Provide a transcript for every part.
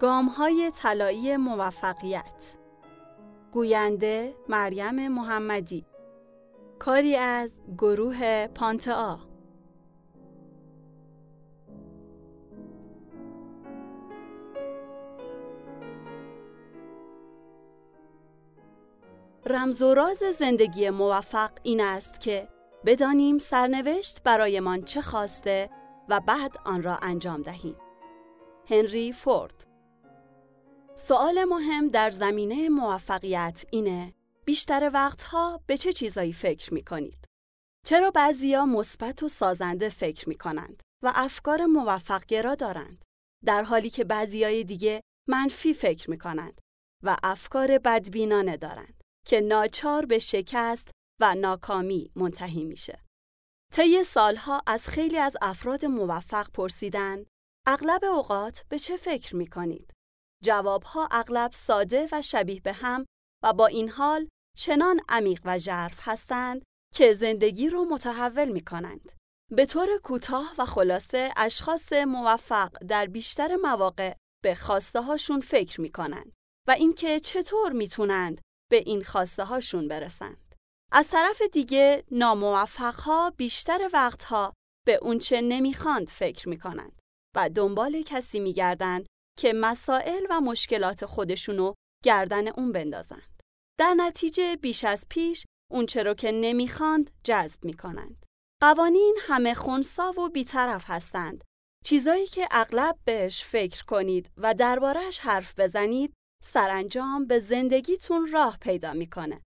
گام های طلایی موفقیت. گوینده مریم محمدی. کاری از گروه پانتا رمز و راز زندگی موفق این است که بدانیم سرنوشت برایمان چه خواسته و بعد آن را انجام دهیم. هنری فورد. سوال مهم در زمینه موفقیت اینه بیشتر وقتها به چه چیزایی فکر می کنید؟ چرا بعضیا مثبت و سازنده فکر می کنند و افکار موفق گرا دارند در حالی که بعضیای دیگه منفی فکر می کنند و افکار بدبینانه دارند که ناچار به شکست و ناکامی منتهی میشه. طی سالها از خیلی از افراد موفق پرسیدند اغلب اوقات به چه فکر می کنید؟ جوابها اغلب ساده و شبیه به هم و با این حال چنان عمیق و ژرف هستند که زندگی رو متحول می کنند. به طور کوتاه و خلاصه اشخاص موفق در بیشتر مواقع به خواسته هاشون فکر می کنند و اینکه چطور می‌تونند به این خواسته هاشون برسند. از طرف دیگه ناموفق ها بیشتر وقتها به اونچه نمی‌خواند فکر می کنند و دنبال کسی میگردند که مسائل و مشکلات خودشونو گردن اون بندازند. در نتیجه بیش از پیش اونچه رو که نمی‌خواند جذب می‌کنند. قوانین همه خونسا و بیطرف هستند. چیزایی که اغلب بهش فکر کنید و دربارهش حرف بزنید سرانجام به زندگیتون راه پیدا می‌کنه.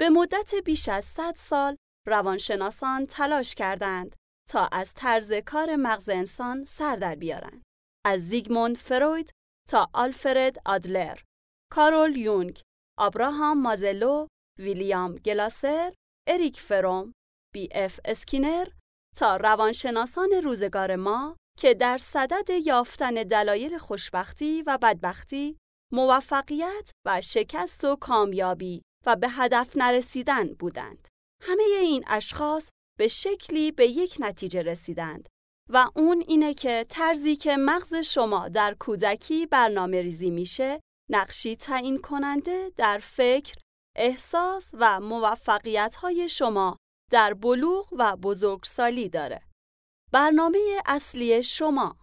به مدت بیش از 100 سال روانشناسان تلاش کردند تا از طرز کار مغز انسان سر در بیارند. از زیگموند فروید تا آلفرد آدلر، کارول یونگ، آبراهام مازلو، ویلیام گلاسر، اریک فروم، بی اف اسکینر تا روانشناسان روزگار ما که در صدد یافتن دلایل خوشبختی و بدبختی، موفقیت و شکست و کامیابی و به هدف نرسیدن بودند. همه این اشخاص به شکلی به یک نتیجه رسیدند و اون اینه که طرزی که مغز شما در کودکی برنامه ریزی میشه نقشی تعیین کننده در فکر، احساس و موفقیت های شما در بلوغ و بزرگسالی داره. برنامه اصلی شما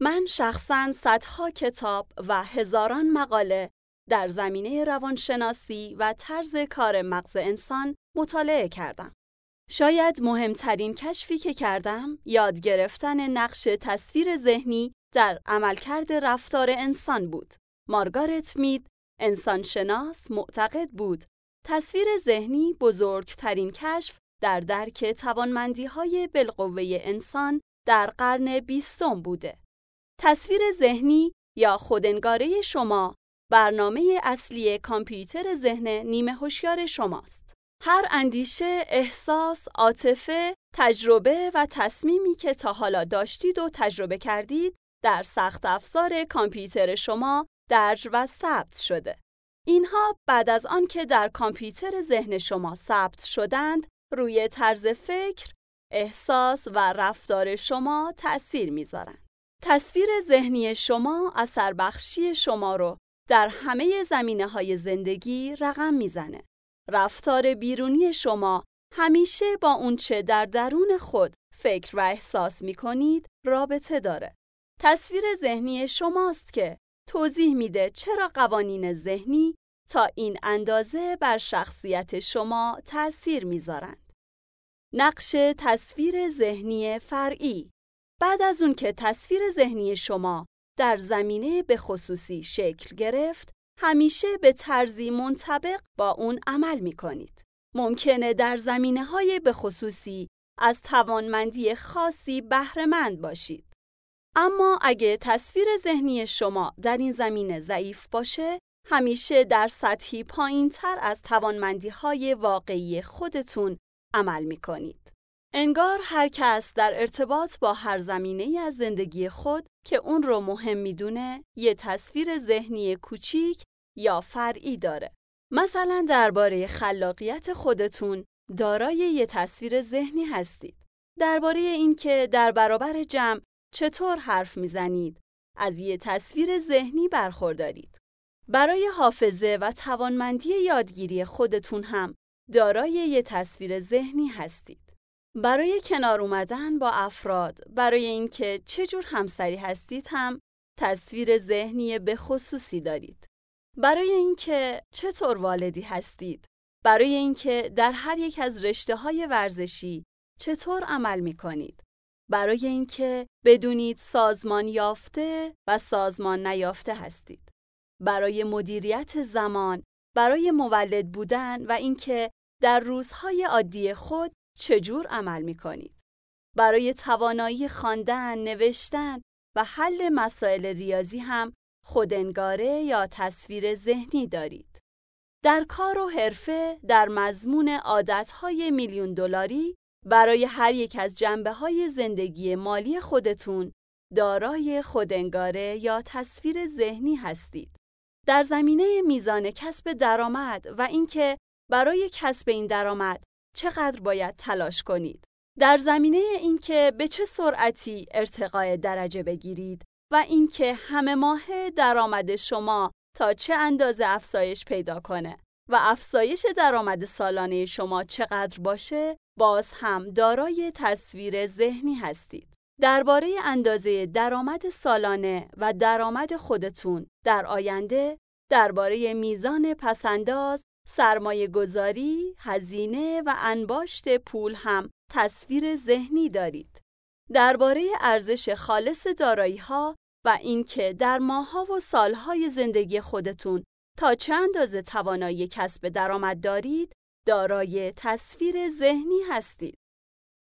من شخصا صدها کتاب و هزاران مقاله در زمینه روانشناسی و طرز کار مغز انسان مطالعه کردم. شاید مهمترین کشفی که کردم یاد گرفتن نقش تصویر ذهنی در عملکرد رفتار انسان بود. مارگارت مید انسانشناس معتقد بود تصویر ذهنی بزرگترین کشف در درک توانمندی های بالقوه انسان در قرن بیستم بوده. تصویر ذهنی یا خودنگاره شما برنامه اصلی کامپیوتر ذهن نیمه هوشیار شماست. هر اندیشه، احساس، عاطفه، تجربه و تصمیمی که تا حالا داشتید و تجربه کردید در سخت افزار کامپیوتر شما درج و ثبت شده. اینها بعد از آن که در کامپیوتر ذهن شما ثبت شدند، روی طرز فکر، احساس و رفتار شما تأثیر می‌ذارند. تصویر ذهنی شما اثر بخشی شما رو در همه زمینه های زندگی رقم می‌زنه. رفتار بیرونی شما همیشه با اونچه در درون خود فکر و احساس می کنید رابطه داره. تصویر ذهنی شماست که توضیح میده چرا قوانین ذهنی تا این اندازه بر شخصیت شما تأثیر می‌ذارند. نقش تصویر ذهنی فرعی بعد از اون که تصویر ذهنی شما در زمینه به خصوصی شکل گرفت، همیشه به طرزی منطبق با اون عمل می کنید. ممکنه در زمینه های به خصوصی از توانمندی خاصی بهرهمند باشید. اما اگه تصویر ذهنی شما در این زمینه ضعیف باشه، همیشه در سطحی پایین تر از توانمندی های واقعی خودتون عمل می کنید. انگار هر کس در ارتباط با هر زمینه از زندگی خود که اون رو مهم می‌دونه یه تصویر ذهنی کوچیک یا فرعی داره. مثلا درباره خلاقیت خودتون دارای یه تصویر ذهنی هستید. درباره اینکه در برابر جمع چطور حرف می‌زنید، از یه تصویر ذهنی برخوردارید. برای حافظه و توانمندی یادگیری خودتون هم دارای یه تصویر ذهنی هستید. برای کنار اومدن با افراد، برای اینکه چه جور همسری هستید هم تصویر ذهنی به خصوصی دارید. برای اینکه چطور والدی هستید، برای اینکه در هر یک از رشته های ورزشی چطور عمل می کنید. برای اینکه بدونید سازمان یافته و سازمان نیافته هستید. برای مدیریت زمان، برای مولد بودن و اینکه در روزهای عادی خود چجور عمل می کنید. برای توانایی خواندن، نوشتن و حل مسائل ریاضی هم خودنگاره یا تصویر ذهنی دارید. در کار و حرفه در مضمون عادتهای میلیون دلاری برای هر یک از جنبه های زندگی مالی خودتون دارای خودنگاره یا تصویر ذهنی هستید. در زمینه میزان کسب درآمد و اینکه برای کسب این درآمد چقدر باید تلاش کنید. در زمینه اینکه به چه سرعتی ارتقای درجه بگیرید و اینکه همه ماه درآمد شما تا چه اندازه افزایش پیدا کنه و افزایش درآمد سالانه شما چقدر باشه باز هم دارای تصویر ذهنی هستید. درباره اندازه درآمد سالانه و درآمد خودتون در آینده درباره میزان پسنداز، سرمایه گذاری، هزینه و انباشت پول هم تصویر ذهنی دارید. درباره ارزش خالص دارایی ها و اینکه در ماها و سالهای زندگی خودتون تا چند اندازه توانایی کسب درآمد دارید دارای تصویر ذهنی هستید.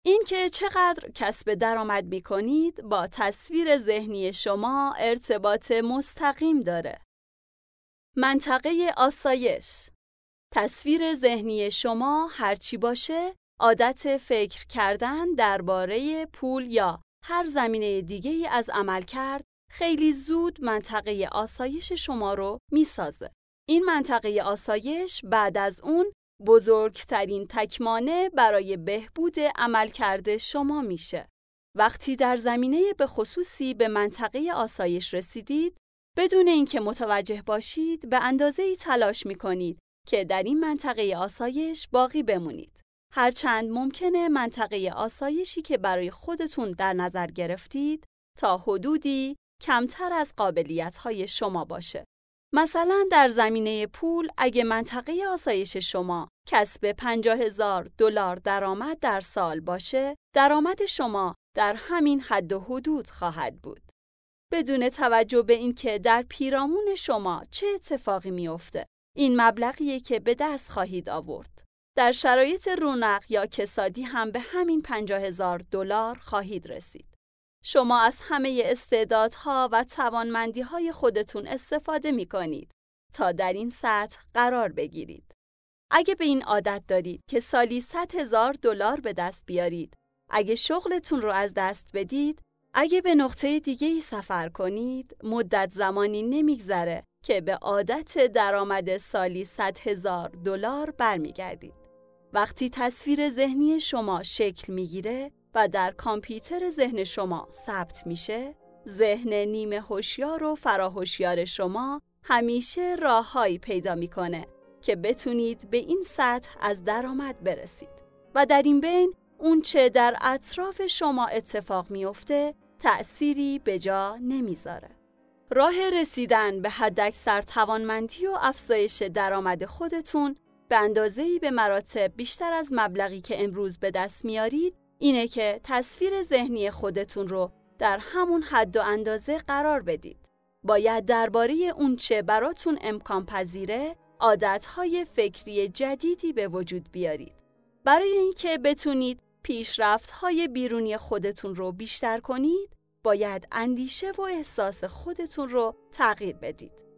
اینکه چقدر کسب درآمد می کنید با تصویر ذهنی شما ارتباط مستقیم داره. منطقه آسایش تصویر ذهنی شما هرچی باشه عادت فکر کردن درباره پول یا هر زمینه دیگه از عمل کرد خیلی زود منطقه آسایش شما رو می‌سازه. این منطقه آسایش بعد از اون بزرگترین تکمانه برای بهبود عملکرد شما میشه. وقتی در زمینه به خصوصی به منطقه آسایش رسیدید، بدون اینکه متوجه باشید به اندازه ای تلاش می کنید که در این منطقه آسایش باقی بمونید. هرچند ممکنه منطقه آسایشی که برای خودتون در نظر گرفتید تا حدودی کمتر از قابلیت های شما باشه. مثلا در زمینه پول اگه منطقه آسایش شما کسب 50 هزار دلار درآمد در سال باشه، درآمد شما در همین حد و حدود خواهد بود. بدون توجه به اینکه در پیرامون شما چه اتفاقی میافته. این مبلغیه که به دست خواهید آورد. در شرایط رونق یا کسادی هم به همین 50 هزار دلار خواهید رسید. شما از همه استعدادها و توانمندی های خودتون استفاده می کنید تا در این سطح قرار بگیرید. اگه به این عادت دارید که سالی 100 هزار دلار به دست بیارید، اگه شغلتون رو از دست بدید، اگه به نقطه دیگه ای سفر کنید، مدت زمانی نمیگذره که به عادت درآمد سالی 100 هزار دلار برمیگردید. وقتی تصویر ذهنی شما شکل می‌گیره، و در کامپیوتر ذهن شما ثبت میشه، ذهن نیمه هوشیار و فراهوشیار شما همیشه راههایی پیدا می‌کنه که بتونید به این سطح از درآمد برسید و در این بین اون چه در اطراف شما اتفاق میفته تأثیری به جا نمی‌ذاره. راه رسیدن به حداکثر توانمندی و افزایش درآمد خودتون به اندازه‌ای به مراتب بیشتر از مبلغی که امروز به دست میارید اینه که تصویر ذهنی خودتون رو در همون حد و اندازه قرار بدید. باید درباره اون چه براتون امکان پذیره عادتهای فکری جدیدی به وجود بیارید. برای اینکه بتونید پیشرفتهای بیرونی خودتون رو بیشتر کنید، باید اندیشه و احساس خودتون رو تغییر بدید.